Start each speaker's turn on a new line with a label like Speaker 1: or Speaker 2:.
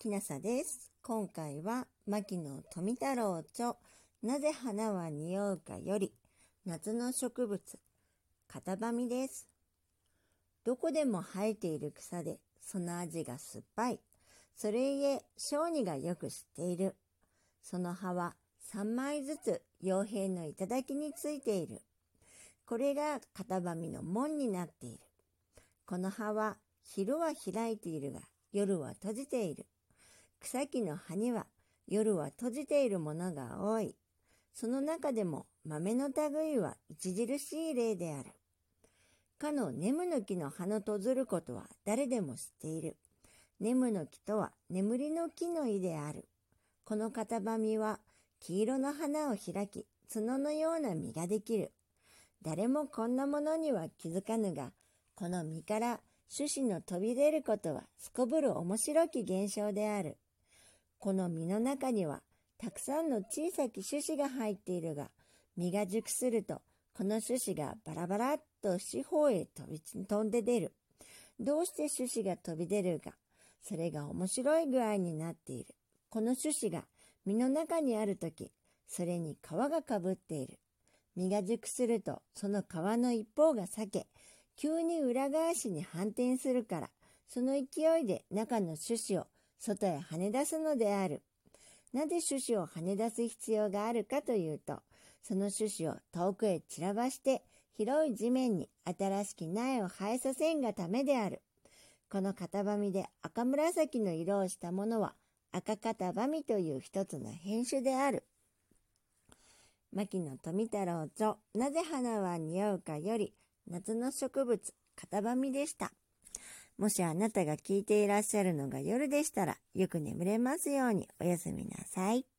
Speaker 1: きなさです。今回は、牧野富太郎著、なぜ花は匂うかより、夏の植物、カタバミです。どこでも生えている草で、その味が酸っぱい。それゆえ、小児がよく知っている。その葉は3枚ずつ傭兵の頂についている。これがカタバミの門になっている。この葉は昼は開いているが夜は閉じている。草木の葉には夜は閉じているものが多い。その中でも豆の類は著しい例である。かの眠の木の葉の閉ずることは誰でも知っている。眠の木とは眠りの木の意である。この型紙は黄色の花を開き、角のような実ができる。誰もこんなものには気づかぬが、この実から種子の飛び出ることはすこぶる面白き現象である。この実の中にはたくさんの小さき種子が入っているが、実が熟すると、この種子がバラバラっと四方へ飛び飛んで出る。どうして種子が飛び出るか、それが面白い具合になっている。この種子が実の中にあるとき、それに皮がかぶっている。実が熟すると、その皮の一方が裂け、急に裏返しに反転するから、その勢いで中の種子を外へ跳ね出すのである。なぜ種子を跳ね出す必要があるかというと、その種子を遠くへ散らばして広い地面に新しき苗を生えさせんがためである。この型紙で赤紫の色をしたものは赤型紙という一つの品種である。牧野富太郎著なぜ花は匂うかより夏の植物型紙でした。もしあなたが聞いていらっしゃるのが夜でしたら、よく眠れますようにおやすみなさい。